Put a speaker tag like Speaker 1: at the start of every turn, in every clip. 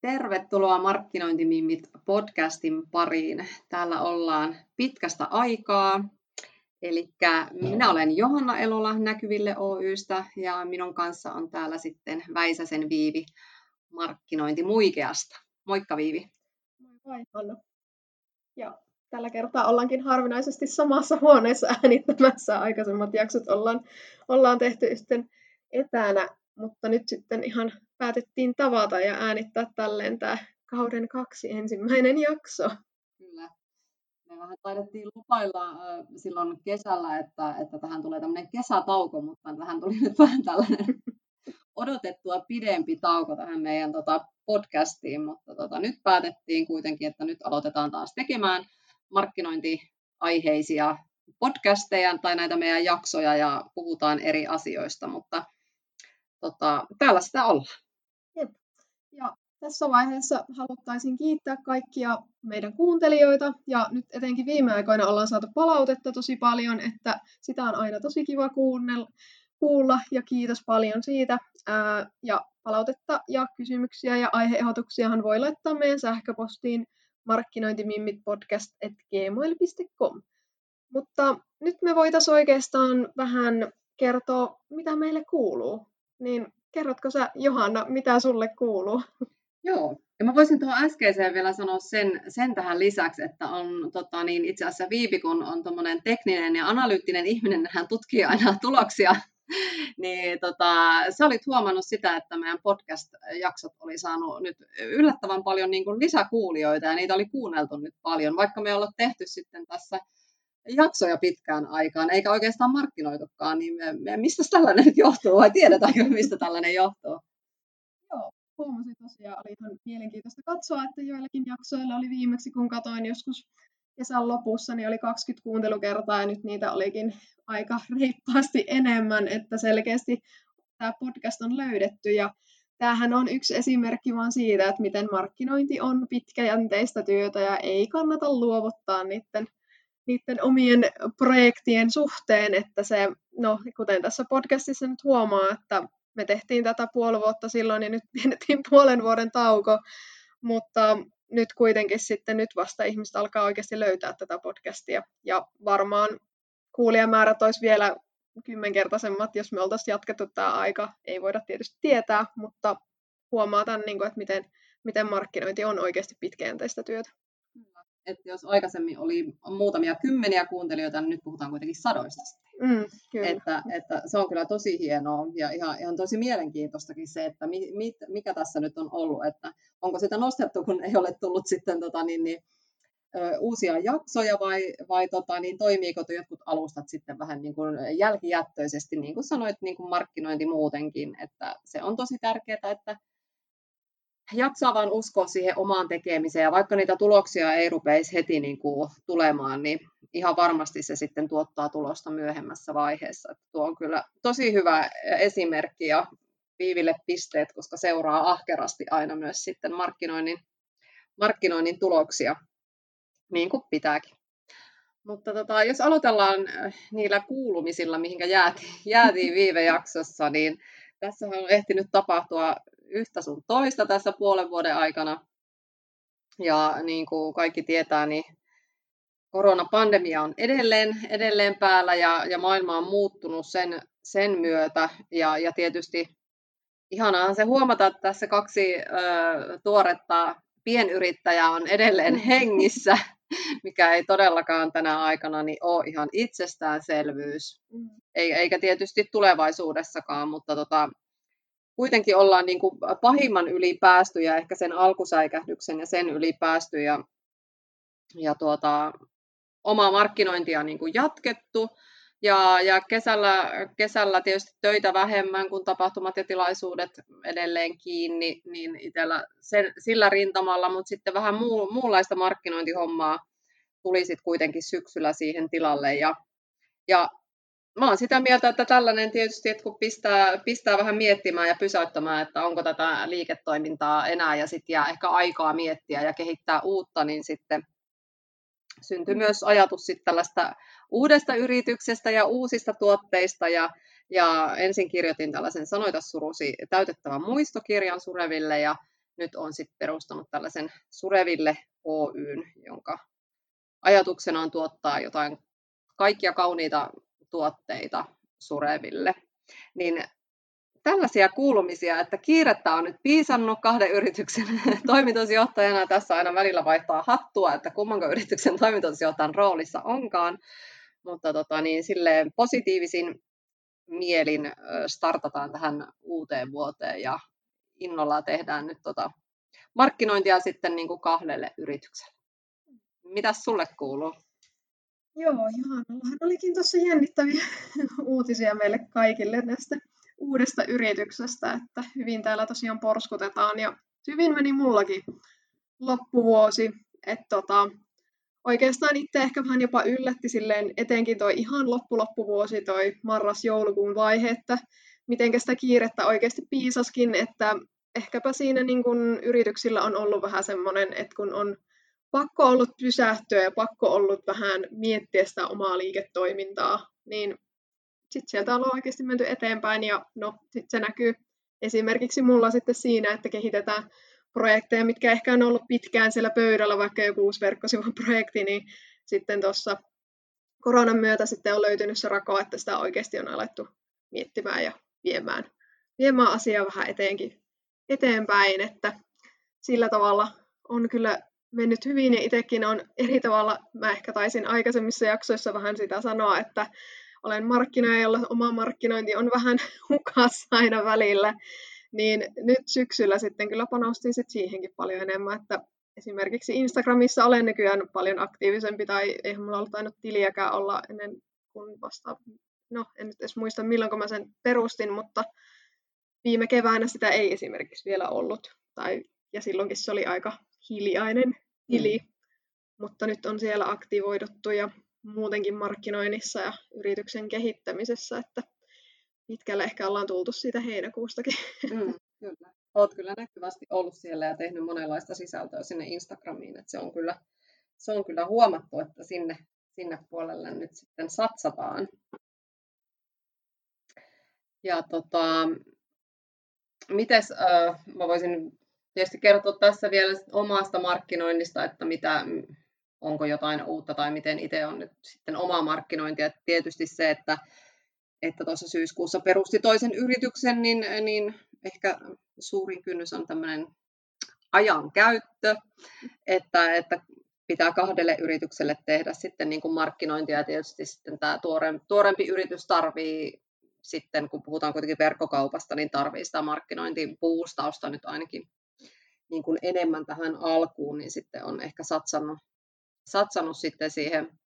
Speaker 1: Tervetuloa Markkinointimimmit podcastin pariin. Täällä ollaan pitkästä aikaa. Eli minä olen Johanna Elola Näkyville Oystä ja minun kanssa on täällä sitten Väisäsen Viivi Markkinointi Muikeasta. Moikka Viivi.
Speaker 2: Moi Hanna. Ja tällä kertaa ollaankin harvinaisesti samassa huoneessa äänittämässä. Aikaisemmat jaksot ollaan, ollaan tehty sitten etänä, mutta nyt sitten ihan päätettiin tavata ja äänittää tälleen tämä kauden kaksi ensimmäinen jakso.
Speaker 1: Kyllä. Me vähän taidettiin lupailla äh, silloin kesällä, että, että tähän tulee tämmöinen kesätauko, mutta tähän tuli nyt vähän tällainen odotettua pidempi tauko tähän meidän tota, podcastiin, mutta tota, nyt päätettiin kuitenkin, että nyt aloitetaan taas tekemään markkinointiaiheisia podcasteja tai näitä meidän jaksoja ja puhutaan eri asioista, mutta tota, täällä sitä ollaan.
Speaker 2: Jep. Ja tässä vaiheessa haluttaisin kiittää kaikkia meidän kuuntelijoita ja nyt etenkin viime aikoina ollaan saatu palautetta tosi paljon, että sitä on aina tosi kiva kuunnella, kuulla ja kiitos paljon siitä. Ää, ja palautetta ja kysymyksiä ja aiheehdotuksiahan voi laittaa meidän sähköpostiin markkinointimimmit.podcast.gmail.com. Mutta nyt me voitaisiin oikeastaan vähän kertoa, mitä meille kuuluu. Niin kerrotko sä, Johanna, mitä sulle kuuluu?
Speaker 1: Joo, ja mä voisin tuohon äskeiseen vielä sanoa sen, sen tähän lisäksi, että on tota, niin itse asiassa Viipi, kun on tuommoinen tekninen ja analyyttinen ihminen, hän tutkii aina tuloksia, niin tota, sä olit huomannut sitä, että meidän podcast-jaksot oli saanut nyt yllättävän paljon niin kuin lisäkuulijoita ja niitä oli kuunneltu nyt paljon, vaikka me ollaan tehty sitten tässä jaksoja pitkään aikaan, eikä oikeastaan markkinoitukaan, niin me, me, mistä tällainen nyt johtuu, vai tiedetäänkö, mistä tällainen johtuu?
Speaker 2: Joo, huomasin tosiaan, oli ihan mielenkiintoista katsoa, että joillakin jaksoilla oli viimeksi, kun katoin joskus kesän lopussa, niin oli 20 kuuntelukertaa, ja nyt niitä olikin aika reippaasti enemmän, että selkeästi tämä podcast on löydetty, ja tämähän on yksi esimerkki vaan siitä, että miten markkinointi on pitkäjänteistä työtä, ja ei kannata luovuttaa niiden niiden omien projektien suhteen, että se, no kuten tässä podcastissa nyt huomaa, että me tehtiin tätä puoli vuotta silloin ja nyt pidettiin puolen vuoden tauko, mutta nyt kuitenkin sitten nyt vasta ihmiset alkaa oikeasti löytää tätä podcastia ja varmaan kuulijamäärät olisi vielä kymmenkertaisemmat, jos me oltaisiin jatkettu tämä aika. Ei voida tietysti tietää, mutta huomaa tämän, niin että miten, miten markkinointi on oikeasti pitkäjänteistä työtä
Speaker 1: että jos aikaisemmin oli muutamia kymmeniä kuuntelijoita, niin nyt puhutaan kuitenkin sadoista. Mm, Että, että se on kyllä tosi hienoa ja ihan, ihan tosi mielenkiintoistakin se, että mi, mit, mikä tässä nyt on ollut, että onko sitä nostettu, kun ei ole tullut sitten tota, niin, niin, ö, uusia jaksoja vai, vai tota, niin, toimiiko jotkut alustat sitten vähän niin kuin jälkijättöisesti, niin kuin sanoit, niin kuin markkinointi muutenkin, että se on tosi tärkeää, että jaksaa vaan uskoa siihen omaan tekemiseen ja vaikka niitä tuloksia ei rupeisi heti niin kuin tulemaan, niin ihan varmasti se sitten tuottaa tulosta myöhemmässä vaiheessa. Että tuo on kyllä tosi hyvä esimerkki ja Viiville pisteet, koska seuraa ahkerasti aina myös sitten markkinoinnin, markkinoinnin tuloksia, niin kuin pitääkin. Mutta tota, jos aloitellaan äh, niillä kuulumisilla, mihinkä jäätiin, jäätiin viime jaksossa, niin tässä on ehtinyt tapahtua yhtä sun toista tässä puolen vuoden aikana. Ja niin kuin kaikki tietää, niin koronapandemia on edelleen, edelleen päällä ja, ja maailma on muuttunut sen, sen myötä. Ja, ja tietysti ihanaa se huomata, että tässä kaksi ö, tuoretta pienyrittäjää on edelleen mm. hengissä, mikä ei todellakaan tänä aikana niin ole ihan itsestäänselvyys. Mm. Eikä tietysti tulevaisuudessakaan, mutta tota, kuitenkin ollaan niin kuin pahimman yli päästy ja ehkä sen alkusäikähdyksen ja sen yli päästy ja, ja tuota, omaa markkinointia niin kuin jatkettu. Ja, ja kesällä, kesällä tietysti töitä vähemmän, kun tapahtumat ja tilaisuudet edelleen kiinni, niin itsellä sen, sillä rintamalla, mutta sitten vähän muu, muunlaista markkinointihommaa tuli sitten kuitenkin syksyllä siihen tilalle. Ja, ja mä oon sitä mieltä, että tällainen tietysti, että kun pistää, pistää vähän miettimään ja pysäyttämään, että onko tätä liiketoimintaa enää ja sitten jää ehkä aikaa miettiä ja kehittää uutta, niin sitten syntyy mm. myös ajatus sitten tällaista uudesta yrityksestä ja uusista tuotteista ja, ja ensin kirjoitin tällaisen Sanoita surusi täytettävän muistokirjan Sureville ja, nyt on sitten perustanut tällaisen Sureville Oyn, jonka ajatuksena on tuottaa jotain kaikkia kauniita tuotteita Sureville. Niin tällaisia kuulumisia, että kiirettä on nyt piisannut kahden yrityksen toimitusjohtajana. Tässä aina välillä vaihtaa hattua, että kummanko yrityksen toimitusjohtajan roolissa onkaan. Mutta tota, niin, silleen positiivisin mielin startataan tähän uuteen vuoteen ja innolla tehdään nyt tota markkinointia sitten niin kuin kahdelle yritykselle. Mitäs sulle kuuluu?
Speaker 2: Joo, Johanallahan olikin tuossa jännittäviä uutisia meille kaikille näistä uudesta yrityksestä, että hyvin täällä tosiaan porskutetaan ja hyvin meni mullakin loppuvuosi, että tota, oikeastaan itse ehkä vähän jopa yllätti silleen etenkin toi ihan loppu-loppuvuosi, toi marras-joulukuun vaihe, että miten sitä kiirettä oikeasti piisaskin, että ehkäpä siinä niin kun yrityksillä on ollut vähän semmoinen, että kun on pakko ollut pysähtyä ja pakko ollut vähän miettiä sitä omaa liiketoimintaa, niin sitten sieltä on oikeasti menty eteenpäin ja no, sit se näkyy esimerkiksi mulla sitten siinä, että kehitetään projekteja, mitkä ehkä on ollut pitkään siellä pöydällä, vaikka joku uusi verkkosivun projekti, niin sitten tuossa koronan myötä sitten on löytynyt se rako, että sitä oikeasti on alettu miettimään ja viemään, viemään asiaa vähän eteenkin, eteenpäin, että sillä tavalla on kyllä mennyt hyvin ja itsekin on eri tavalla, mä ehkä taisin aikaisemmissa jaksoissa vähän sitä sanoa, että olen markkinoija, jolla oma markkinointi on vähän hukassa aina välillä, niin nyt syksyllä sitten kyllä panostin sit siihenkin paljon enemmän, että esimerkiksi Instagramissa olen nykyään paljon aktiivisempi, tai eihän mulla ollut ainut tiliäkään olla ennen kuin vasta, no en nyt edes muista milloin mä sen perustin, mutta viime keväänä sitä ei esimerkiksi vielä ollut, tai, ja silloinkin se oli aika hiljainen tili, mm. mutta nyt on siellä aktivoiduttu ja muutenkin markkinoinnissa ja yrityksen kehittämisessä, että pitkälle ehkä ollaan tultu siitä heinäkuustakin.
Speaker 1: Mm, kyllä. Olet kyllä näkyvästi ollut siellä ja tehnyt monenlaista sisältöä sinne Instagramiin, että se on kyllä, se on kyllä huomattu, että sinne, sinne puolelle nyt sitten satsataan. Ja tota, mites, äh, mä voisin tietysti kertoa tässä vielä omasta markkinoinnista, että mitä, onko jotain uutta tai miten itse on nyt sitten omaa markkinointia. Tietysti se, että että tuossa syyskuussa perusti toisen yrityksen, niin, niin ehkä suurin kynnys on tämmöinen ajan käyttö, että, että pitää kahdelle yritykselle tehdä sitten niin kuin markkinointia ja tietysti sitten tämä tuore, tuorempi yritys tarvii sitten, kun puhutaan kuitenkin verkkokaupasta, niin tarvii sitä markkinointipuustausta nyt ainakin niin kuin enemmän tähän alkuun, niin sitten on ehkä satsannut, satsannut sitten siihen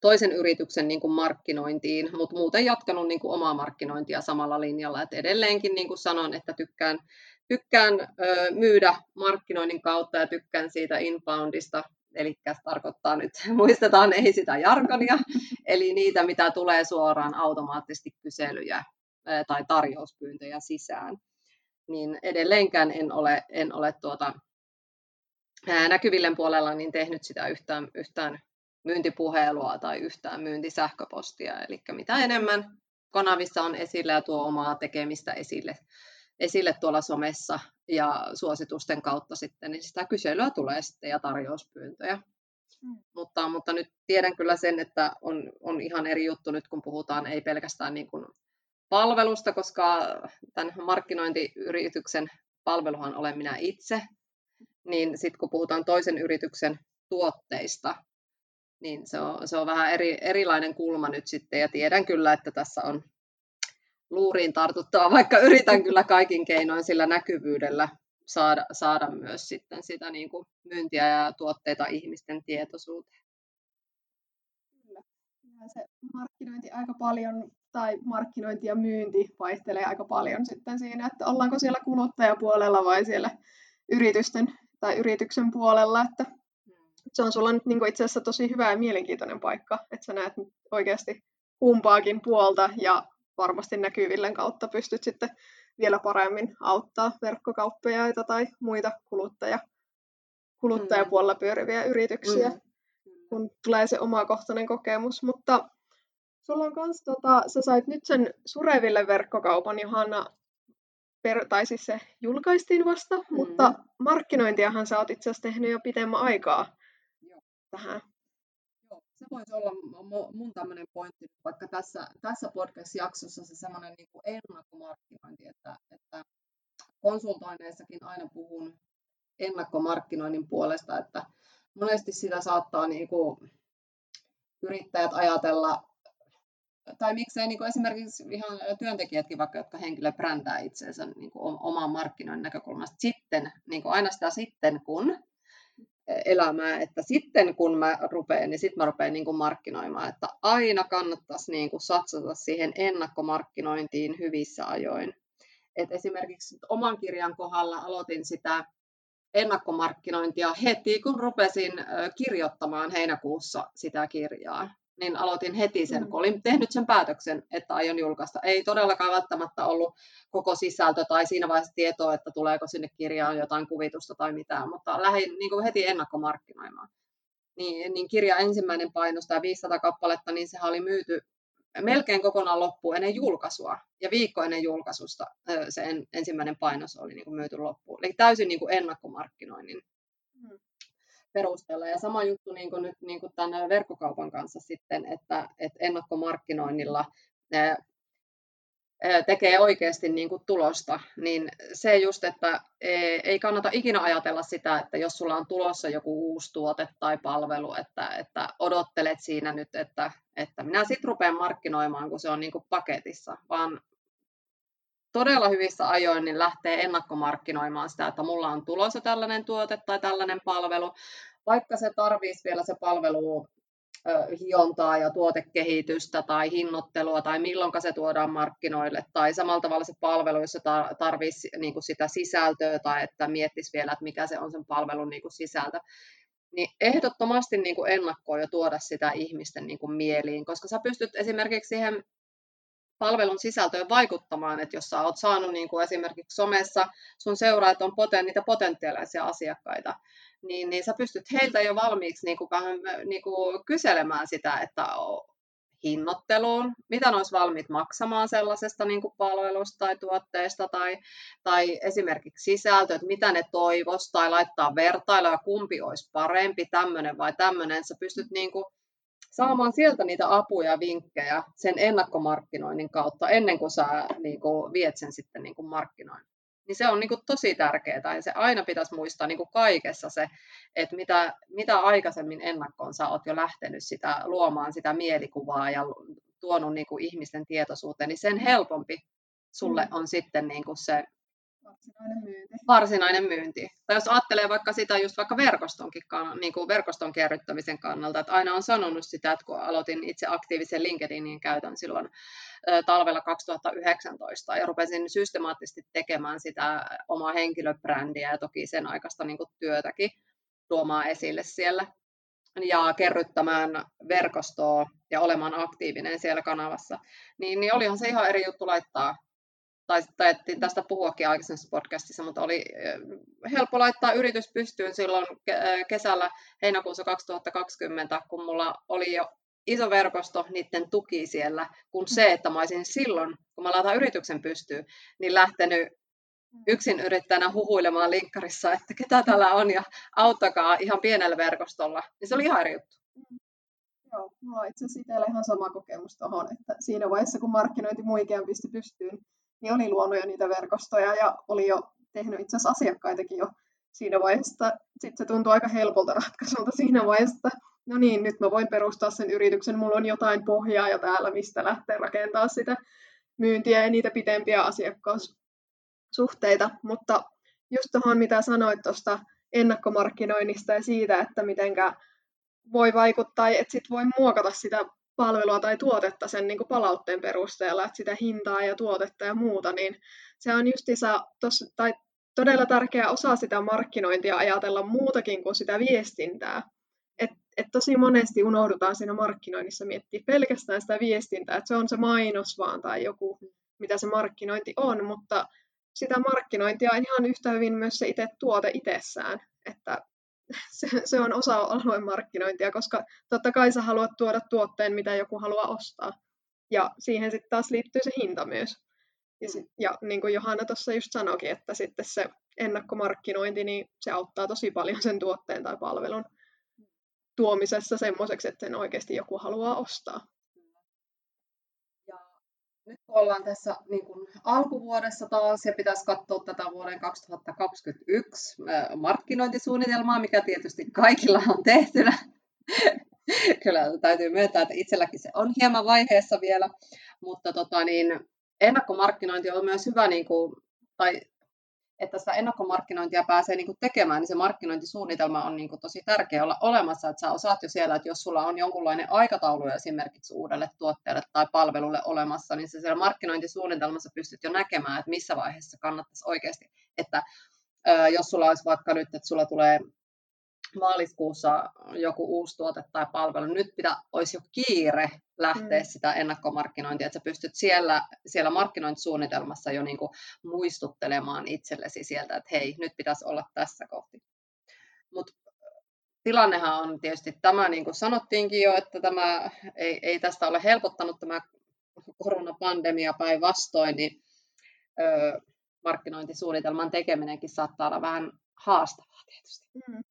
Speaker 1: toisen yrityksen niin kuin markkinointiin, mutta muuten jatkanut niin kuin omaa markkinointia samalla linjalla. Et edelleenkin niin kuin sanon, että tykkään, tykkään ö, myydä markkinoinnin kautta ja tykkään siitä inboundista, eli tarkoittaa nyt, muistetaan ei sitä jargonia, eli niitä, mitä tulee suoraan automaattisesti kyselyjä tai tarjouspyyntöjä sisään. Niin edelleenkään en ole, en ole tuota, näkyvillen puolella niin tehnyt sitä yhtään, yhtään myyntipuhelua tai yhtään myyntisähköpostia. Eli mitä enemmän kanavissa on esillä ja tuo omaa tekemistä esille, esille tuolla somessa ja suositusten kautta sitten, niin sitä kyselyä tulee sitten ja tarjouspyyntöjä. Mm. Mutta, mutta nyt tiedän kyllä sen, että on, on ihan eri juttu nyt, kun puhutaan ei pelkästään niin kuin palvelusta, koska tämän markkinointiyrityksen palveluhan olen minä itse, niin sitten kun puhutaan toisen yrityksen tuotteista, niin se on, se on vähän eri, erilainen kulma nyt sitten, ja tiedän kyllä, että tässä on luuriin tartuttava, vaikka yritän kyllä kaikin keinoin sillä näkyvyydellä saada, saada myös sitten sitä niin kuin myyntiä ja tuotteita ihmisten tietoisuuteen.
Speaker 2: Kyllä. Se markkinointi aika paljon, tai markkinointi ja myynti vaihtelee aika paljon sitten siinä, että ollaanko siellä kuluttajapuolella vai siellä yritysten tai yrityksen puolella, että se on sulla nyt niin itse asiassa tosi hyvä ja mielenkiintoinen paikka, että sä näet oikeasti kumpaakin puolta ja varmasti näkyvillen kautta pystyt sitten vielä paremmin auttaa verkkokauppiaita tai muita kuluttaja, kuluttajapuolella pyöriviä yrityksiä, mm. kun tulee se omakohtainen kokemus. Mutta sulla on kans, tota, sä sait nyt sen Sureville verkkokaupan, Johanna, per, tai siis se julkaistiin vasta, mm. mutta markkinointiahan sä oot itse asiassa tehnyt jo pitemmän aikaa Joo. tähän.
Speaker 1: Joo, se voisi olla mun tämmöinen pointti, vaikka tässä, tässä podcast-jaksossa se semmoinen niin kuin ennakkomarkkinointi, että, että konsultoinneissakin aina puhun ennakkomarkkinoinnin puolesta, että monesti sitä saattaa niin kuin yrittäjät ajatella tai miksei niin kuin esimerkiksi ihan työntekijätkin vaikka, jotka henkilö brändää itseensä niin kuin oman markkinoinnin näkökulmasta sitten, niin kuin aina sitä sitten kun elämää, että sitten kun mä rupean, niin sitten mä rupean niin kuin markkinoimaan, että aina kannattaisi niin kuin satsata siihen ennakkomarkkinointiin hyvissä ajoin. Et esimerkiksi oman kirjan kohdalla aloitin sitä ennakkomarkkinointia heti, kun rupesin kirjoittamaan heinäkuussa sitä kirjaa niin aloitin heti sen, mm. kun olin tehnyt sen päätöksen, että aion julkaista. Ei todellakaan välttämättä ollut koko sisältö tai siinä vaiheessa tietoa, että tuleeko sinne kirjaan jotain kuvitusta tai mitään, mutta lähdin niin kuin heti ennakkomarkkinoimaan. Niin, niin kirja ensimmäinen painos, tämä 500 kappaletta, niin sehän oli myyty melkein kokonaan loppuun ennen julkaisua. Ja viikko ennen julkaisusta se ensimmäinen painos oli niin kuin myyty loppuun. Eli täysin niin kuin ennakkomarkkinoinnin perusteella. Ja sama juttu niin kuin nyt niin kuin tämän verkkokaupan kanssa sitten, että, että ennakkomarkkinoinnilla tekee oikeasti niin kuin tulosta, niin se just, että e, ei kannata ikinä ajatella sitä, että jos sulla on tulossa joku uusi tuote tai palvelu, että, että odottelet siinä nyt, että, että minä sitten rupean markkinoimaan, kun se on niin kuin paketissa, vaan todella hyvissä ajoin niin lähtee ennakkomarkkinoimaan sitä, että mulla on tulossa tällainen tuote tai tällainen palvelu, vaikka se tarvitsisi vielä se palvelu hiontaa ja tuotekehitystä tai hinnoittelua tai milloin se tuodaan markkinoille tai samalla tavalla se palvelu, jos se tarvitsisi niin kuin sitä sisältöä tai että miettisi vielä, että mikä se on sen palvelun niin kuin sisältö, niin ehdottomasti niin jo tuoda sitä ihmisten niin kuin mieliin, koska sä pystyt esimerkiksi siihen palvelun sisältöön vaikuttamaan, että jos sä oot saanut niin kuin esimerkiksi somessa, sun seuraajat on poten, niitä potentiaalisia asiakkaita, niin, niin sä pystyt heiltä jo valmiiksi niin kuin vähän niin kuin kyselemään sitä, että hinnoitteluun, mitä ne olisi valmiit maksamaan sellaisesta niin kuin palvelusta tai tuotteesta, tai, tai esimerkiksi sisältö, että mitä ne toivoisi, tai laittaa vertailua, kumpi olisi parempi, tämmöinen vai tämmöinen. Sä pystyt niin kuin saamaan sieltä niitä apuja ja vinkkejä sen ennakkomarkkinoinnin kautta ennen kuin sä niin kuin, viet sen sitten niin kuin markkinoin. Niin se on niin kuin, tosi tärkeää ja se aina pitäisi muistaa niin kuin kaikessa se, että mitä, mitä aikaisemmin ennakkoon sä oot jo lähtenyt sitä luomaan sitä mielikuvaa ja tuonut niin kuin, ihmisten tietoisuuteen, niin sen helpompi sulle mm. on sitten niin kuin se
Speaker 2: Varsinainen myynti.
Speaker 1: Varsinainen myynti. Tai jos ajattelee vaikka sitä just vaikka verkostonkin, niin kuin verkoston kerryttämisen kannalta, että aina on sanonut sitä, että kun aloitin itse aktiivisen LinkedInin käytön silloin talvella 2019 ja rupesin systemaattisesti tekemään sitä omaa henkilöbrändiä ja toki sen aikaista niin kuin työtäkin tuomaan esille siellä ja kerryttämään verkostoa ja olemaan aktiivinen siellä kanavassa, niin, niin olihan se ihan eri juttu laittaa taidettiin tästä puhuakin aikaisemmassa podcastissa, mutta oli helppo laittaa yritys pystyyn silloin kesällä heinäkuussa 2020, kun mulla oli jo iso verkosto niiden tuki siellä, kun se, että mä olisin silloin, kun mä laitan yrityksen pystyyn, niin lähtenyt yksin yrittäjänä huhuilemaan linkkarissa, että ketä täällä on ja auttakaa ihan pienellä verkostolla, niin se oli ihan eri juttu.
Speaker 2: Joo, mulla on itse asiassa ihan sama kokemus tuohon, että siinä vaiheessa kun markkinointi muikean pisti pystyyn, niin oli luonut jo niitä verkostoja ja oli jo tehnyt itse asiassa asiakkaitakin jo siinä vaiheessa. Sitten se tuntui aika helpolta ratkaisulta siinä vaiheessa, no niin, nyt mä voin perustaa sen yrityksen, mulla on jotain pohjaa jo täällä, mistä lähtee rakentaa sitä myyntiä ja niitä pitempiä asiakkaussuhteita. Mutta just tuohon, mitä sanoit tuosta ennakkomarkkinoinnista ja siitä, että mitenkä voi vaikuttaa, että sit voi muokata sitä palvelua tai tuotetta sen niin kuin palautteen perusteella, että sitä hintaa ja tuotetta ja muuta, niin se on justiinsa tossa, tai todella tärkeä osa sitä markkinointia ajatella muutakin kuin sitä viestintää. Et, et tosi monesti unohdutaan siinä markkinoinnissa miettiä pelkästään sitä viestintää, että se on se mainos vaan tai joku, mitä se markkinointi on, mutta sitä markkinointia on ihan yhtä hyvin myös se itse tuote itsessään, että se, se on osa alueen markkinointia, koska totta kai sä haluat tuoda tuotteen, mitä joku haluaa ostaa. Ja siihen sitten taas liittyy se hinta myös. Ja, sit, ja niin kuin Johanna tuossa just sanoikin, että sitten se ennakkomarkkinointi, niin se auttaa tosi paljon sen tuotteen tai palvelun tuomisessa semmoiseksi, että sen oikeasti joku haluaa ostaa.
Speaker 1: Nyt kun ollaan tässä niin kuin alkuvuodessa taas ja pitäisi katsoa tätä vuoden 2021 markkinointisuunnitelmaa, mikä tietysti kaikilla on tehtynä. Kyllä täytyy myöntää, että itselläkin se on hieman vaiheessa vielä, mutta tota, niin, ennakkomarkkinointi on myös hyvä, niin kuin, tai että sitä ennakkomarkkinointia pääsee niin kuin tekemään, niin se markkinointisuunnitelma on niin kuin tosi tärkeä olla olemassa, että sä osaat jo siellä, että jos sulla on jonkunlainen aikataulu esimerkiksi uudelle tuotteelle tai palvelulle olemassa, niin se siellä markkinointisuunnitelmassa pystyt jo näkemään, että missä vaiheessa kannattaisi oikeasti, että jos sulla olisi vaikka nyt, että sulla tulee maaliskuussa joku uusi tuote tai palvelu, nyt pitää, olisi jo kiire lähteä mm. sitä ennakkomarkkinointia, että sä pystyt siellä, siellä markkinointisuunnitelmassa jo niin kuin muistuttelemaan itsellesi sieltä, että hei, nyt pitäisi olla tässä kohti. Mutta tilannehan on tietysti tämä, niin kuin sanottiinkin jo, että tämä ei, ei tästä ole helpottanut tämä koronapandemia päinvastoin, niin ö, markkinointisuunnitelman tekeminenkin saattaa olla vähän haastavaa tietysti. Mm.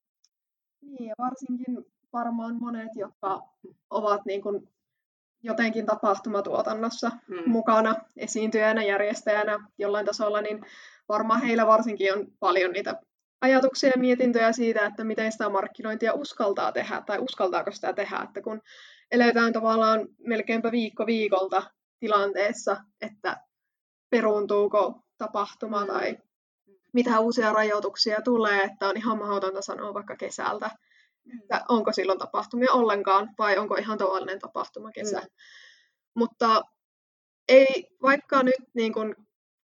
Speaker 2: Niin, ja varsinkin varmaan monet, jotka ovat niin kuin jotenkin tapahtumatuotannossa hmm. mukana esiintyjänä, järjestäjänä jollain tasolla, niin varmaan heillä varsinkin on paljon niitä ajatuksia ja mietintöjä siitä, että miten sitä markkinointia uskaltaa tehdä tai uskaltaako sitä tehdä, että kun eletään tavallaan melkeinpä viikko viikolta tilanteessa, että peruuntuuko tapahtuma hmm. tai mitä uusia rajoituksia tulee, että on ihan mahdotonta sanoa vaikka kesältä, mm. että onko silloin tapahtumia ollenkaan vai onko ihan tavallinen tapahtuma kesä. Mm. Mutta ei, vaikka nyt niin kun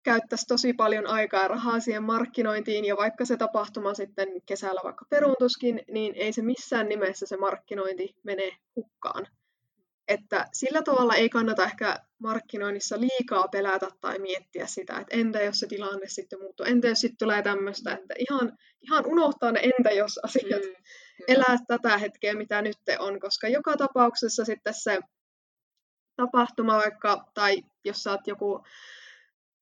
Speaker 2: käyttäisi tosi paljon aikaa ja rahaa siihen markkinointiin, ja vaikka se tapahtuma sitten kesällä vaikka peruuntuskin, niin ei se missään nimessä se markkinointi mene hukkaan. Että sillä tavalla ei kannata ehkä markkinoinnissa liikaa pelätä tai miettiä sitä, että entä jos se tilanne sitten muuttuu, entä jos sitten tulee tämmöistä, että ihan, ihan unohtaa ne entä jos asiat, mm, elää tätä hetkeä, mitä nyt on, koska joka tapauksessa sitten se tapahtuma vaikka, tai jos sä oot joku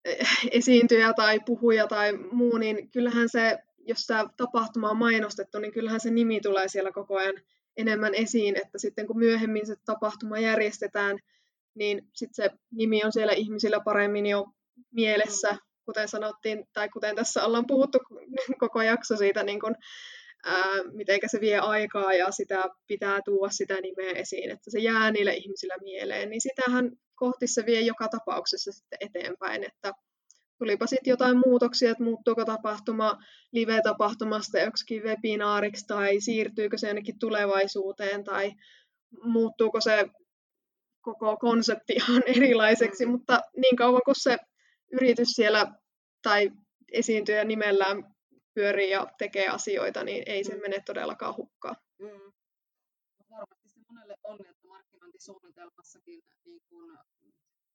Speaker 2: eh, esiintyjä tai puhuja tai muu, niin kyllähän se, jos tämä tapahtuma on mainostettu, niin kyllähän se nimi tulee siellä koko ajan enemmän esiin, että sitten kun myöhemmin se tapahtuma järjestetään, niin sitten se nimi on siellä ihmisillä paremmin jo mielessä, mm. kuten sanottiin, tai kuten tässä ollaan puhuttu koko jakso siitä, niin kun, ää, miten se vie aikaa ja sitä pitää tuoda sitä nimeä esiin, että se jää niille ihmisillä mieleen, niin sitähän kohti se vie joka tapauksessa sitten eteenpäin, että tulipa sitten jotain muutoksia, että muuttuuko tapahtuma live-tapahtumasta joksikin webinaariksi tai siirtyykö se jonnekin tulevaisuuteen tai muuttuuko se koko konsepti ihan erilaiseksi, mm. mutta niin kauan kuin se yritys siellä tai esiintyjä nimellään pyörii ja tekee asioita, niin ei se mm. mene todellakaan hukkaan. Mm.
Speaker 1: Varmasti se monelle on, että markkinointisuunnitelmassakin niin kun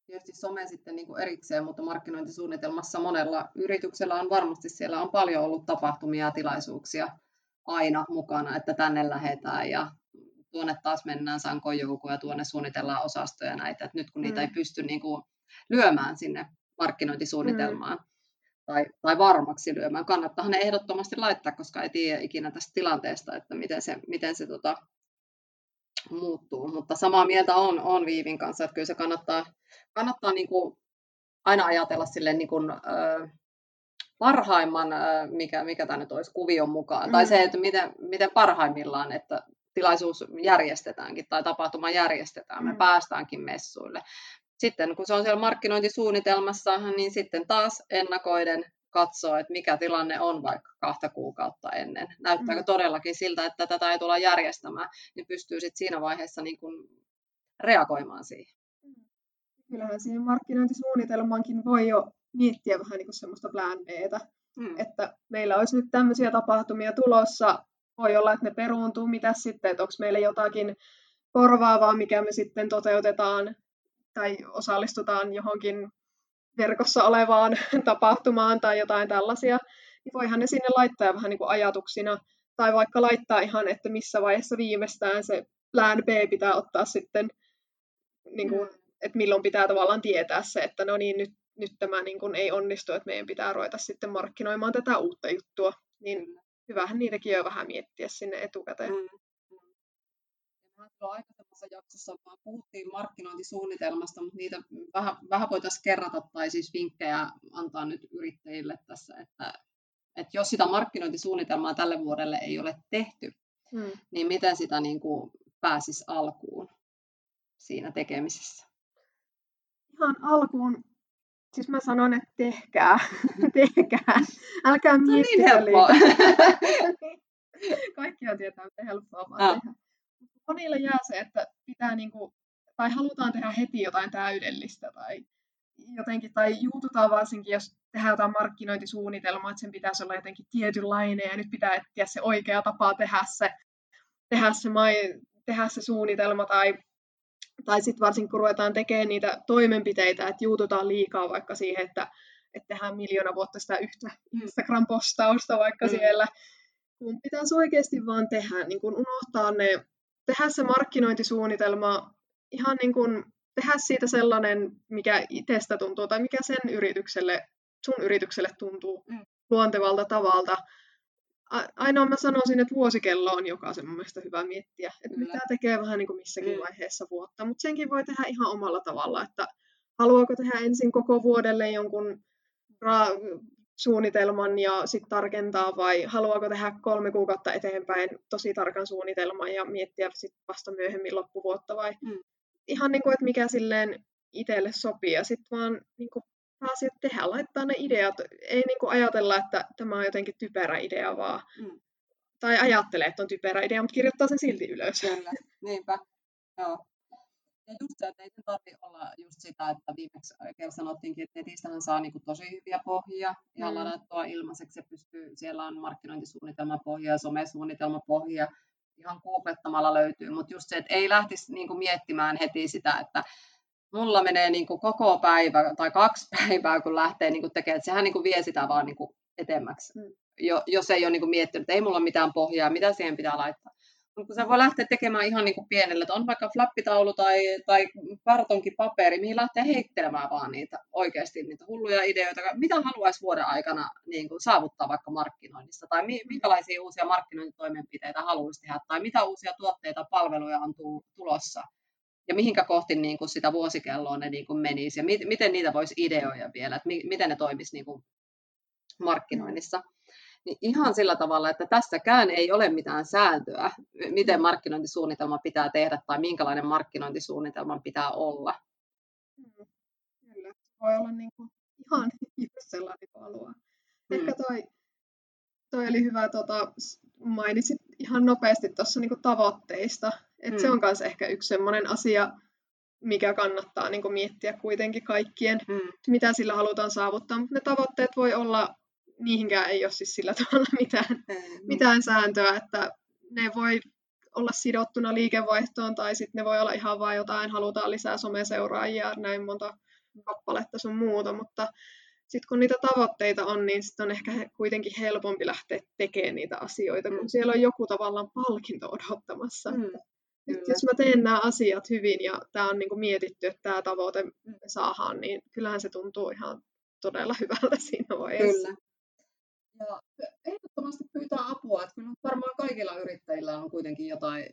Speaker 1: tietysti some sitten niin kuin erikseen, mutta markkinointisuunnitelmassa monella yrityksellä on varmasti siellä on paljon ollut tapahtumia ja tilaisuuksia aina mukana, että tänne lähetään ja tuonne taas mennään sankojoukkoon ja tuonne suunnitellaan osastoja näitä, että nyt kun niitä mm. ei pysty niin kuin lyömään sinne markkinointisuunnitelmaan, mm. tai, tai varmaksi lyömään. Kannattaa ne ehdottomasti laittaa, koska ei tiedä ikinä tästä tilanteesta, että miten se, miten se tota, muuttuu. Mutta samaa mieltä on, on Viivin kanssa, että kyllä se kannattaa, kannattaa niin kuin aina ajatella sille niin kuin, ö, parhaimman, ö, mikä, mikä tämä nyt olisi, kuvion mukaan. Mm. Tai se, että miten, miten parhaimmillaan, että tilaisuus järjestetäänkin tai tapahtuma järjestetään, me mm. päästäänkin messuille. Sitten kun se on siellä markkinointisuunnitelmassa, niin sitten taas ennakoiden katsoa, että mikä tilanne on vaikka kahta kuukautta ennen. Näyttääkö mm. todellakin siltä, että tätä ei tulla järjestämään, niin pystyy sitten siinä vaiheessa niin kuin reagoimaan siihen. Mm.
Speaker 2: Kyllähän siihen markkinointisuunnitelmaankin voi jo miettiä vähän niin kuin semmoista plan Btä, mm. että meillä olisi nyt tämmöisiä tapahtumia tulossa, voi olla, että ne peruuntuu, mitä sitten, että onko meillä jotakin korvaavaa, mikä me sitten toteutetaan tai osallistutaan johonkin verkossa olevaan tapahtumaan tai jotain tällaisia, niin voihan ne sinne laittaa vähän niin kuin ajatuksina, tai vaikka laittaa ihan, että missä vaiheessa viimeistään se plan B pitää ottaa sitten, niin kuin, mm. että milloin pitää tavallaan tietää se, että no niin, nyt, nyt tämä niin kuin ei onnistu, että meidän pitää ruveta sitten markkinoimaan tätä uutta juttua, niin hyvähän niitäkin jo vähän miettiä sinne etukäteen. Mm.
Speaker 1: Mm. aikaisemmassa jaksossa vaan puhuttiin markkinointisuunnitelmasta, mutta niitä vähän, vähän voitaisiin kerrata tai siis vinkkejä antaa nyt yrittäjille tässä, että, että jos sitä markkinointisuunnitelmaa tälle vuodelle ei ole tehty, mm. niin miten sitä niin kuin pääsisi alkuun siinä tekemisessä?
Speaker 2: Ihan alkuun Siis mä sanon, että tehkää, tehkää. Älkää miettikö
Speaker 1: no
Speaker 2: niin Kaikkia tietää, että helppoa vaan no. tehdä. Monille jää se, että pitää niinku, tai halutaan tehdä heti jotain täydellistä tai jotenkin, tai juututaan varsinkin, jos tehdään jotain markkinointisuunnitelmaa, että sen pitäisi olla jotenkin tietynlainen ja nyt pitää etsiä se oikea tapa tehdä se, tehdä se, mai, tehdä se suunnitelma tai tai sitten varsinkin kun ruvetaan tekemään niitä toimenpiteitä, että juututaan liikaa vaikka siihen, että, että tehdään miljoona vuotta sitä yhtä mm. Instagram-postausta vaikka mm. siellä, kun pitäisi oikeasti vaan tehdä, niin kun unohtaa ne, tehdä se markkinointisuunnitelma, ihan niin kun tehdä siitä sellainen, mikä itsestä tuntuu tai mikä sen yritykselle, sun yritykselle tuntuu mm. luontevalta tavalta, ainoa mä sanoisin, että vuosikello on jokaisen mun mielestä hyvä miettiä, että mitä tekee vähän niin kuin missäkin mm. vaiheessa vuotta, mutta senkin voi tehdä ihan omalla tavalla, että haluaako tehdä ensin koko vuodelle jonkun ra- suunnitelman ja sitten tarkentaa vai haluaako tehdä kolme kuukautta eteenpäin tosi tarkan suunnitelman ja miettiä sitten vasta myöhemmin loppuvuotta vai mm. ihan niin kuin, että mikä silleen itselle sopii ja sitten vaan niin kuin asiat tehdä, laittaa ne ideat. Ei niin kuin ajatella, että tämä on jotenkin typerä idea, vaan mm. tai ajattelee, että on typerä idea, mutta kirjoittaa sen silti ylös.
Speaker 1: Kyllä, niinpä. Joo. Ja just se, että ei sen tarvitse olla just sitä, että viimeksi oikein sanottiinkin, että netistähän saa niin kuin tosi hyviä pohjia ja mm. ladattua ilmaiseksi. Pystyy, siellä on markkinointisuunnitelmapohja, somesuunnitelmapohja, ihan googlettamalla löytyy, mutta just se, että ei lähtisi niin kuin miettimään heti sitä, että mulla menee niin kuin koko päivä tai kaksi päivää, kun lähtee niin kuin tekemään, että sehän niin kuin vie sitä vaan niin kuin etemmäksi, mm. jo, jos ei ole niin kuin miettinyt, että ei mulla mitään pohjaa, mitä siihen pitää laittaa. Kun se voi lähteä tekemään ihan niin kuin pienellä, että on vaikka flappitaulu tai, tai kartonkipaperi, mihin lähtee heittelemään vaan niitä oikeasti niitä hulluja ideoita, mitä haluaisi vuoden aikana niin kuin saavuttaa vaikka markkinoinnissa, tai minkälaisia uusia markkinointitoimenpiteitä haluaisi tehdä, tai mitä uusia tuotteita, palveluja on tulossa? Ja mihinkä kohti niin kuin sitä vuosikelloa ne niin kuin menisi? Ja mi- miten niitä voisi ideoida vielä, että mi- miten ne toimisi niin kuin markkinoinnissa. Niin ihan sillä tavalla, että tässäkään ei ole mitään sääntöä, miten markkinointisuunnitelma pitää tehdä tai minkälainen markkinointisuunnitelman pitää olla.
Speaker 2: Hmm. Kyllä, voi olla niin kuin ihan just sellainen kuin haluaa. Hmm. Ehkä toi, toi oli hyvä, tota, mainitsit ihan nopeasti tuossa niin tavoitteista, et mm. Se on myös ehkä yksi sellainen asia, mikä kannattaa niin miettiä kuitenkin kaikkien, mm. mitä sillä halutaan saavuttaa. Mutta ne tavoitteet voi olla, niihinkään ei ole siis sillä tavalla mitään, mm. mitään sääntöä, että ne voi olla sidottuna liikevaihtoon tai sitten ne voi olla ihan vain jotain, halutaan lisää someseuraajia, näin monta kappaletta sun muuta, mutta sitten kun niitä tavoitteita on, niin sitten on ehkä kuitenkin helpompi lähteä tekemään niitä asioita, kun mm. siellä on joku tavallaan palkinto odottamassa. Mm. Kyllä. jos mä teen nämä asiat hyvin ja tämä on niin kuin mietitty, että tämä tavoite me saadaan, niin kyllähän se tuntuu ihan todella hyvältä siinä vaiheessa.
Speaker 1: Kyllä. Ja ehdottomasti pyytää apua, että kyllä varmaan kaikilla yrittäjillä on kuitenkin jotain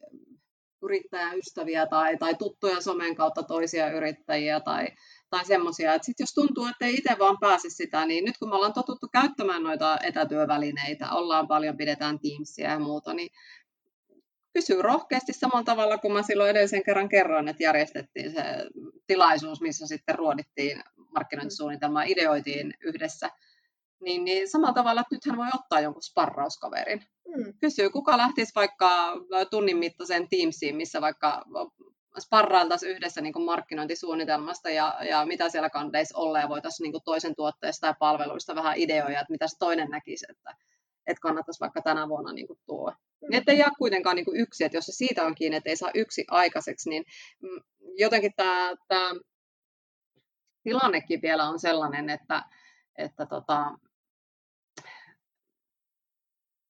Speaker 1: yrittäjäystäviä tai, tai tuttuja somen kautta toisia yrittäjiä tai, tai semmoisia. Että sit jos tuntuu, että ei itse vaan pääse sitä, niin nyt kun me ollaan totuttu käyttämään noita etätyövälineitä, ollaan paljon, pidetään Teamsia ja muuta, niin kysyy rohkeasti samalla tavalla kuin mä silloin edellisen kerran kerroin, että järjestettiin se tilaisuus, missä sitten ruodittiin markkinointisuunnitelmaa, ideoitiin yhdessä. Niin, niin samalla tavalla, että nythän voi ottaa jonkun sparrauskaverin. Mm. Kysyy, kuka lähtisi vaikka tunnin mittaiseen Teamsiin, missä vaikka sparrailtaisiin yhdessä niin kuin markkinointisuunnitelmasta ja, ja mitä siellä kandeissa olla ja voitaisiin niin kuin toisen tuotteesta ja palveluista vähän ideoja, että mitä se toinen näkisi, että, että kannattaisi vaikka tänä vuonna niin kuin tuo. Mm. Että ei jää kuitenkaan niin kuin yksi, että jos se siitä on kiinni, että ei saa yksi aikaiseksi, niin mm, jotenkin tämä, tämä tilannekin vielä on sellainen, että, että tota,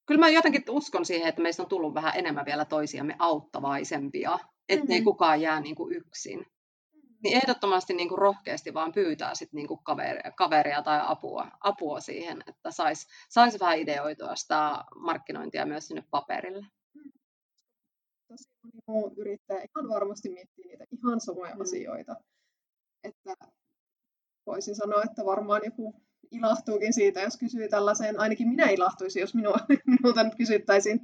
Speaker 1: kyllä mä jotenkin uskon siihen, että meistä on tullut vähän enemmän vielä toisiamme auttavaisempia, että mm-hmm. kukaan jää niin kuin yksin. niin ehdottomasti niin kuin rohkeasti vaan pyytää sit niin kuin kaveria, kaveria tai apua, apua siihen, että saisi sais vähän ideoitua sitä markkinointia myös sinne paperille. Mm.
Speaker 2: Tosi moni muu yrittäjä ihan varmasti miettii niitä ihan samoja mm. asioita. Että voisin sanoa, että varmaan joku ilahtuukin siitä, jos kysyy tällaiseen, ainakin minä ilahtuisin, jos minua, minulta nyt kysyttäisiin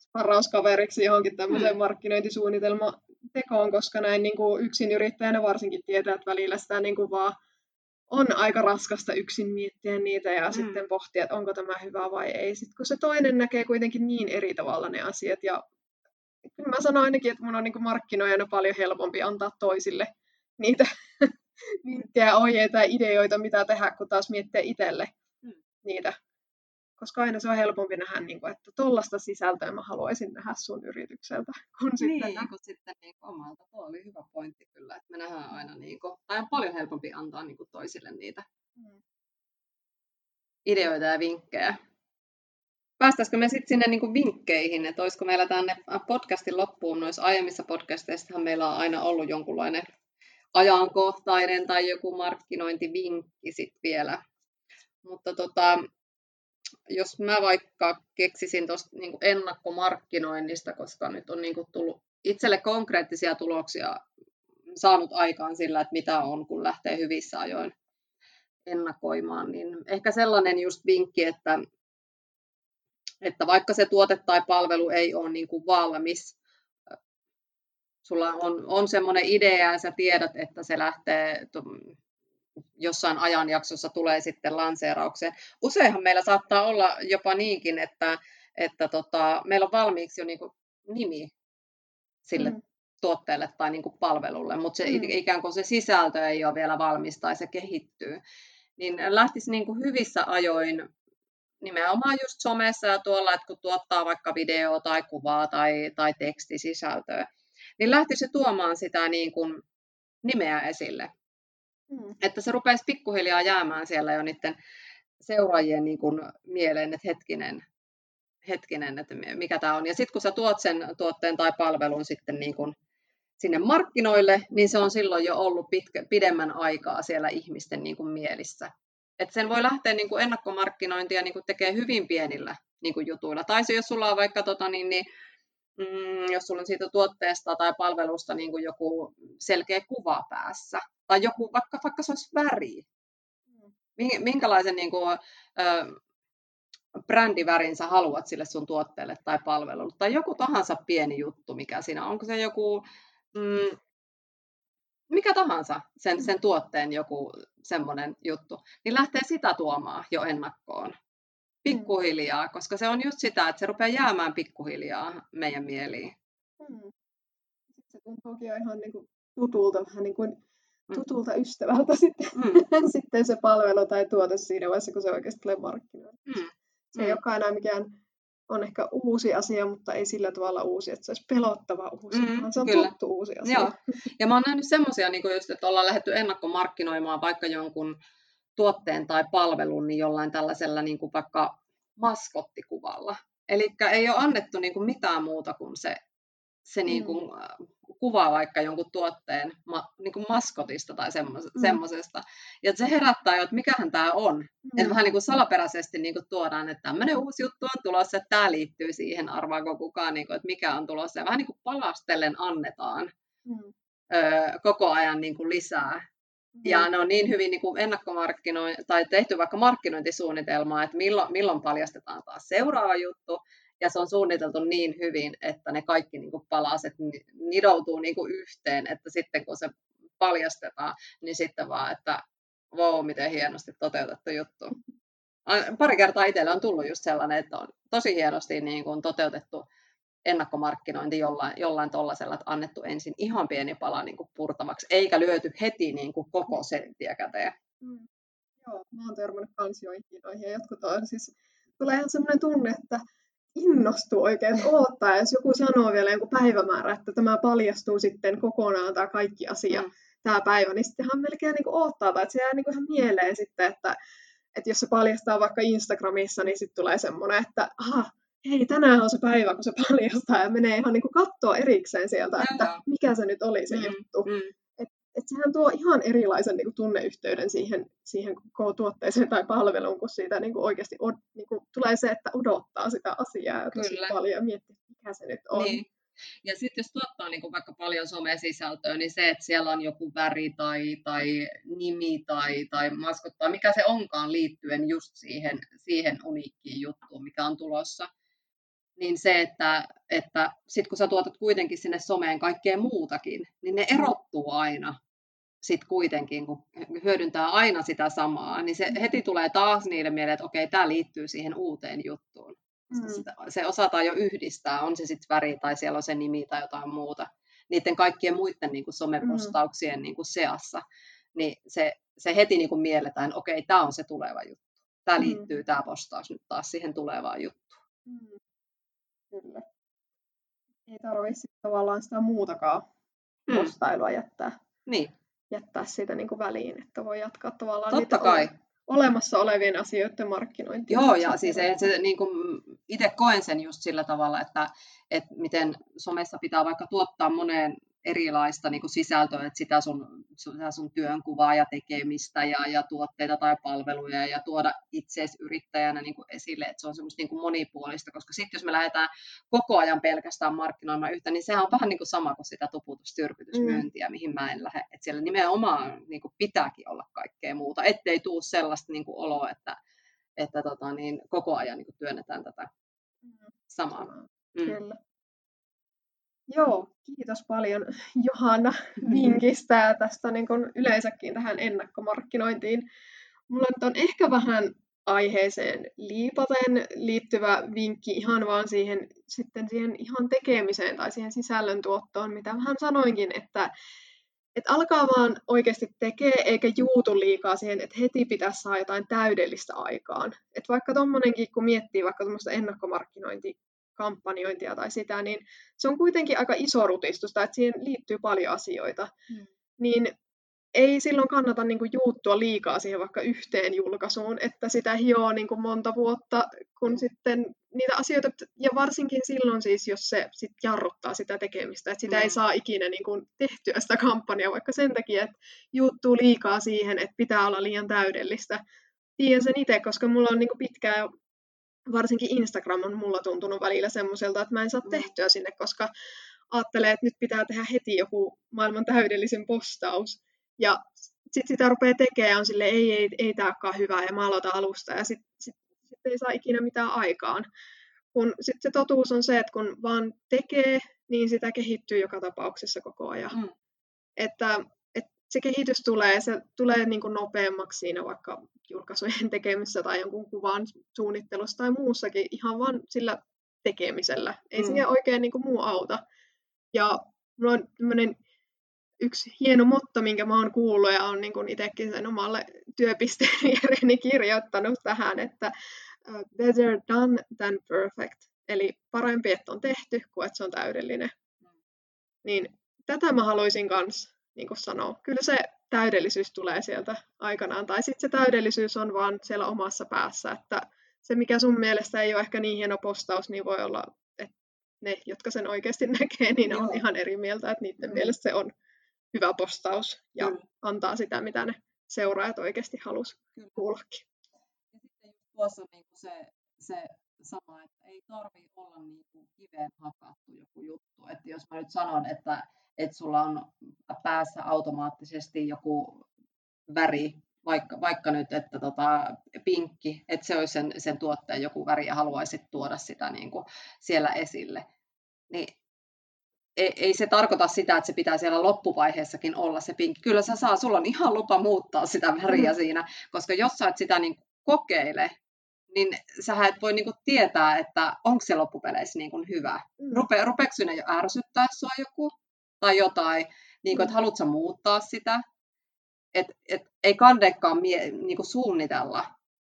Speaker 2: sparrauskaveriksi johonkin tämmöiseen mm. markkinointisuunnitelma tekoon, koska näin niin kuin yksin yrittäjänä varsinkin tietää, että välillä sitä niin kuin vaan on aika raskasta yksin miettiä niitä ja mm. sitten pohtia, että onko tämä hyvä vai ei. Sitten kun se toinen näkee kuitenkin niin eri tavalla ne asiat ja kyllä mä sanon ainakin, että mun on niin kuin markkinoijana paljon helpompi antaa toisille niitä vinkkejä, ohjeita ja ideoita, mitä tehdä, kun taas miettiä itselle mm. niitä. Koska aina se on helpompi nähdä, niin kuin, että tuollaista sisältöä mä haluaisin nähdä sun yritykseltä.
Speaker 1: Kun niin, sitten, kun sitten niin kuin omalta. Tuo oli hyvä pointti kyllä, että me nähdään aina, niin kuin, tai on paljon helpompi antaa niin kuin toisille niitä mm. ideoita ja vinkkejä. Päästäisikö me sitten sinne niin kuin vinkkeihin, että olisiko meillä tänne podcastin loppuun, noissa aiemmissa podcasteissahan meillä on aina ollut jonkunlainen ajankohtainen tai joku markkinointivinkki sitten vielä. Mutta tota, jos mä vaikka keksisin tuosta niin ennakkomarkkinoinnista, koska nyt on niin kuin tullut itselle konkreettisia tuloksia saanut aikaan sillä, että mitä on, kun lähtee hyvissä ajoin ennakoimaan, niin ehkä sellainen just vinkki, että, että vaikka se tuote tai palvelu ei ole niin kuin valmis, sulla on, on semmoinen idea ja sä tiedät, että se lähtee jossain ajanjaksossa tulee sitten lanseeraukseen. Useinhan meillä saattaa olla jopa niinkin, että, että tota, meillä on valmiiksi jo niin kuin nimi sille mm. tuotteelle tai niin kuin palvelulle, mutta se, mm. ikään kuin se sisältö ei ole vielä valmis tai se kehittyy. Niin lähtisi niin kuin hyvissä ajoin nimenomaan just somessa ja tuolla, että kun tuottaa vaikka video tai kuvaa tai, tai tekstisisältöä, niin lähtisi tuomaan sitä niin kuin nimeä esille. Mm. Että se rupeisi pikkuhiljaa jäämään siellä jo niiden seuraajien niin kuin mieleen, että hetkinen, hetkinen, että mikä tämä on. Ja sitten kun sä tuot sen tuotteen tai palvelun sitten niin kuin sinne markkinoille, niin se on silloin jo ollut pitkä, pidemmän aikaa siellä ihmisten niin kuin mielissä. Et sen voi lähteä niin kuin ennakkomarkkinointia niin kuin tekee hyvin pienillä niin kuin jutuilla. Tai se, jos sulla on vaikka tota, niin, niin, mm, jos sulla on siitä tuotteesta tai palvelusta niin kuin joku selkeä kuva päässä, tai joku, vaikka, vaikka se olisi väri, mm. minkälaisen niin kuin, ö, brändivärin sä haluat sille sun tuotteelle tai palvelulle, tai joku tahansa pieni juttu, mikä siinä on. Onko se joku, mm, mikä tahansa sen, sen tuotteen joku semmoinen juttu, niin lähtee sitä tuomaan jo ennakkoon pikkuhiljaa, koska se on just sitä, että se rupeaa jäämään pikkuhiljaa meidän mieliin. Hmm.
Speaker 2: Sitten se tuntuukin jo ihan niin kuin tutulta, vähän niin kuin mm. tutulta mm. ystävältä sitten, mm. sitten se palvelu tai tuote siinä vaiheessa, kun se oikeasti tulee markkinoille. Mm. Se ei mm. olekaan enää mikään on ehkä uusi asia, mutta ei sillä tavalla uusi, että se olisi pelottava uusi, mm, vaan se on kyllä. tuttu uusi asia. Joo.
Speaker 1: Ja mä oon nähnyt semmoisia, niin just, että ollaan lähdetty ennakkomarkkinoimaan vaikka jonkun tuotteen tai palvelun niin jollain tällaisella niin kuin vaikka maskottikuvalla. Eli ei ole annettu niin kuin mitään muuta kuin se, se niin kuin, mm. kuva vaikka jonkun tuotteen ma, niin kuin maskotista tai semmoisesta. Mm. Ja se herättää jo, että mikähän tämä on. Mm. Että vähän niin kuin salaperäisesti niin kuin tuodaan, että tämmöinen uusi juttu on tulossa, että tämä liittyy siihen, arvaako kukaan, niin kuin, että mikä on tulossa. Ja vähän niin kuin palastellen annetaan mm. koko ajan niin kuin lisää ja mm. ne on niin hyvin niin kuin ennakkomarkkinoin, tai tehty vaikka markkinointisuunnitelmaa, että milloin, milloin paljastetaan taas seuraava juttu, ja se on suunniteltu niin hyvin, että ne kaikki niin kuin palaset nidoutuu niin kuin yhteen, että sitten kun se paljastetaan, niin sitten vaan, että wow, miten hienosti toteutettu juttu. Pari kertaa itselle on tullut just sellainen, että on tosi hienosti niin kuin toteutettu ennakkomarkkinointi jollain, jollain tuollaisella, että annettu ensin ihan pieni pala niin kuin purtavaksi, eikä lyöty heti niin kuin koko senttiä käteen. Mm.
Speaker 2: Joo, mä oon törmännyt kansioihin noihin, ja jotkut on siis, tulee ihan semmoinen tunne, että innostuu oikein, ja jos joku sanoo vielä joku päivämäärä, että tämä paljastuu sitten kokonaan tämä kaikki asia mm. tämä päivä, niin sittenhän melkein niin kuin oottaa, tai että se jää niin kuin ihan mieleen sitten, että, että jos se paljastaa vaikka Instagramissa, niin sitten tulee semmoinen, että aha, hei, tänään on se päivä, kun se paljastaa ja menee ihan niin kuin katsoa erikseen sieltä, että mikä se nyt oli se mm, juttu. Mm. Et, että sehän tuo ihan erilaisen niin kuin, tunneyhteyden siihen, siihen koko tuotteeseen tai palveluun, kun siitä niin kuin, oikeasti od, niin kuin, tulee se, että odottaa sitä asiaa tosi Kyllä. paljon ja miettii, mikä se nyt on. Niin.
Speaker 1: Ja sitten jos tuottaa niin kuin vaikka paljon somesisältöä, niin se, että siellä on joku väri tai, tai nimi tai, tai maskottaa, mikä se onkaan liittyen just siihen, siihen uniikkiin juttuun, mikä on tulossa, niin se, että, että sitten kun sä tuotat kuitenkin sinne someen kaikkea muutakin, niin ne erottuu aina sitten kuitenkin, kun hyödyntää aina sitä samaa, niin se heti tulee taas niille mieleen, että okei, tämä liittyy siihen uuteen juttuun. Mm. Sitä, se osataan jo yhdistää, on se sitten väri tai siellä on se nimi tai jotain muuta. Niiden kaikkien muiden niin kuin somepostauksien mm. niin kuin seassa, niin se, se heti niin kuin mielletään, että okei, tämä on se tuleva juttu. Tämä mm. liittyy, tämä postaus nyt taas siihen tulevaan juttuun. Mm.
Speaker 2: Kyllä. Ei tarvitse tavallaan sitä muutakaan mm. postailua jättää.
Speaker 1: Niin.
Speaker 2: Jättää siitä niin kuin väliin, että voi jatkaa tavallaan
Speaker 1: Totta niitä kai.
Speaker 2: Ole olemassa olevien asioiden markkinointia.
Speaker 1: Joo, ja siis se, se, niin kuin, itse koen sen just sillä tavalla, että, että miten somessa pitää vaikka tuottaa moneen erilaista niin kuin sisältöä, että sitä sun, sitä sun työnkuvaa ja tekemistä ja, ja tuotteita tai palveluja ja tuoda itseesi yrittäjänä niin kuin esille, että se on semmoista niin kuin monipuolista, koska sitten jos me lähdetään koko ajan pelkästään markkinoimaan yhtä, niin sehän on vähän niin kuin sama kuin sitä tuputustyrkytysmyyntiä, mm. mihin mä en lähde, että siellä nimenomaan niin kuin pitääkin olla kaikkea muuta, ettei tule sellaista niin kuin oloa, että, että tota, niin koko ajan niin kuin työnnetään tätä mm. samaa.
Speaker 2: Mm. Kyllä. Joo, kiitos paljon Johanna vinkistä ja tästä niin kuin yleensäkin tähän ennakkomarkkinointiin. Mulla nyt on ehkä vähän aiheeseen liipaten liittyvä vinkki ihan vaan siihen, sitten siihen ihan tekemiseen tai siihen sisällön tuottoon, mitä vähän sanoinkin, että, että alkaa vaan oikeasti tekee eikä juutu liikaa siihen, että heti pitäisi saada jotain täydellistä aikaan. Että vaikka tuommoinenkin, kun miettii vaikka tuommoista ennakkomarkkinointia, kampanjointia tai sitä, niin se on kuitenkin aika iso rutistusta, että siihen liittyy paljon asioita. Hmm. Niin ei silloin kannata niin kuin, juuttua liikaa siihen vaikka yhteen julkaisuun, että sitä hioo niin kuin, monta vuotta, kun sitten niitä asioita, ja varsinkin silloin siis, jos se sit jarruttaa sitä tekemistä, että sitä mm. ei saa ikinä niin kuin, tehtyä sitä kampanjaa, vaikka sen takia, että juuttuu liikaa siihen, että pitää olla liian täydellistä. Tiedän sen itse, koska mulla on niin kuin, pitkään varsinkin Instagram on mulla tuntunut välillä semmoiselta, että mä en saa mm. tehtyä sinne, koska ajattelee, että nyt pitää tehdä heti joku maailman täydellisen postaus. Ja sitten sitä rupeaa tekemään ja on sille ei, ei, ei tämä olekaan hyvä ja mä aloitan alusta ja sitten sit, sit ei saa ikinä mitään aikaan. Kun sitten se totuus on se, että kun vaan tekee, niin sitä kehittyy joka tapauksessa koko ajan. Mm. Että se kehitys tulee, se tulee niin kuin nopeammaksi siinä vaikka julkaisujen tekemisessä tai jonkun kuvan suunnittelussa tai muussakin ihan vain sillä tekemisellä. Ei mm. siihen oikein niin kuin muu auta. Ja mulla on tämmöinen yksi hieno motto, minkä mä oon kuullut ja on niin itsekin sen omalle työpisteeni kirjoittanut tähän, että better done than perfect. Eli parempi, että on tehty, kuin että se on täydellinen. Mm. Niin tätä mä haluaisin kanssa niin kuin sanoo. Kyllä se täydellisyys tulee sieltä aikanaan, tai sitten se täydellisyys on vaan siellä omassa päässä, että se mikä sun mielestä ei ole ehkä niin hieno postaus, niin voi olla, että ne, jotka sen oikeasti näkee, niin ne on ihan eri mieltä, että niiden mm. mielestä se on hyvä postaus ja mm. antaa sitä, mitä ne seuraajat oikeasti halus kuullakin.
Speaker 1: Ja sitten just tuossa niin se, se sama, että ei tarvi olla niin kuin kiveen hakattu joku juttu. Että jos mä nyt sanon, että että sulla on päässä automaattisesti joku väri, vaikka, vaikka nyt, että tota, pinkki, että se olisi sen, sen tuotteen joku väri ja haluaisit tuoda sitä niin kuin siellä esille, niin ei, ei se tarkoita sitä, että se pitää siellä loppuvaiheessakin olla se pinkki. Kyllä sä saa, sulla on ihan lupa muuttaa sitä väriä mm. siinä, koska jos sä et sitä niin kokeile, niin sä et voi niin kuin tietää, että onko se loppupeleissä niin kuin hyvä. Mm. Rupe, rupeeko sinne jo ärsyttää sua joku? tai jotain, niin kuin, että haluatko muuttaa sitä. Et, et, ei kandekaan mie, niin kuin suunnitella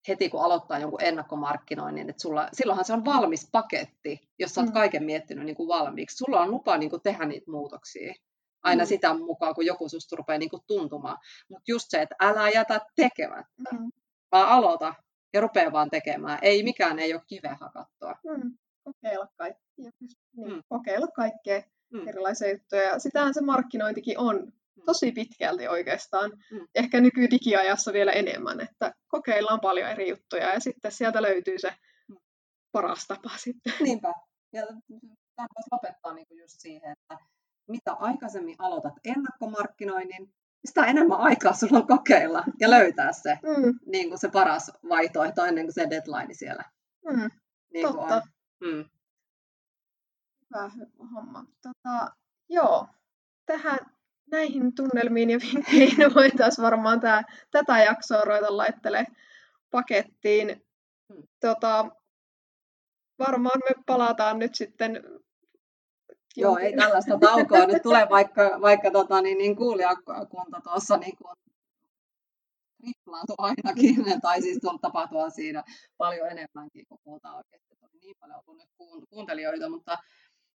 Speaker 1: heti, kun aloittaa jonkun ennakkomarkkinoinnin, että sulla, silloinhan se on valmis paketti, jos sä oot mm. kaiken miettinyt niin kuin valmiiksi. Sulla on lupa niin kuin tehdä niitä muutoksia aina mm. sitä mukaan, kun joku susta rupeaa niin kuin tuntumaan. Mutta just se, että älä jätä tekemättä, mm. vaan aloita ja rupea vaan tekemään. Ei mikään ei ole kiveä hakattua.
Speaker 2: Mm. Kokeilla kaikkea. Niin, mm. Kokeilla kaikkea mm. erilaisia juttuja. Ja sitähän se markkinointikin on. Mm. tosi pitkälti oikeastaan. Mm. Ehkä nykydigiajassa vielä enemmän, että kokeillaan paljon eri juttuja ja sitten sieltä löytyy se mm. paras tapa sitten.
Speaker 1: Niinpä. Ja tämä lopettaa niin kuin just siihen, että mitä aikaisemmin aloitat ennakkomarkkinoinnin, sitä enemmän aikaa sulla on kokeilla ja löytää se, mm. niin kuin se paras vaihtoehto ennen kuin se deadline siellä.
Speaker 2: Mm. Niin Totta. On. Mm. Hyvä homma. Tota, joo, tähän näihin tunnelmiin ja vinkkeihin voitaisiin varmaan tää, tätä jaksoa ruveta laittele pakettiin. Hmm. Tota, varmaan me palataan nyt sitten
Speaker 1: Joo, ei tällaista taukoa nyt tule, vaikka, vaikka tota, niin, niin kuulijakunta tuossa niin kuin triplaantui ainakin, tai siis tapahtua siinä paljon enemmänkin, kun puhutaan oikeasti, että on niin paljon ollut nyt kuuntelijoita, mutta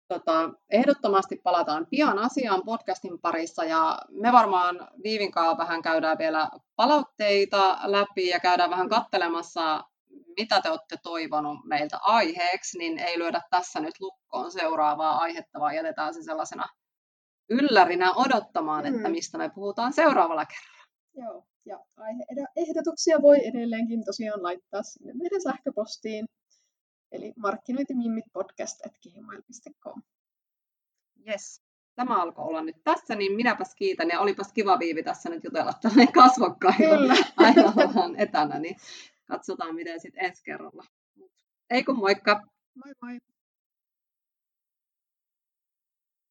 Speaker 1: tota, ehdottomasti palataan pian asiaan podcastin parissa ja me varmaan Viivinkaan vähän käydään vielä palautteita läpi ja käydään vähän kattelemassa, mitä te olette toivonut meiltä aiheeksi, niin ei lyödä tässä nyt lukkoon seuraavaa aihetta, vaan jätetään se sellaisena yllärinä odottamaan, mm. että mistä me puhutaan seuraavalla kerralla.
Speaker 2: Joo, ja aiheehdotuksia voi edelleenkin tosiaan laittaa sinne meidän sähköpostiin eli markkinointimimmit.podcast.gmail.com.
Speaker 1: Yes. Tämä alkoi olla nyt tässä, niin minäpäs kiitän ja olipas kiva Viivi tässä nyt jutella tällainen kasvokkain aivan etänä, niin katsotaan miten sitten ensi kerralla. Ei kun moikka!
Speaker 2: Moi moi!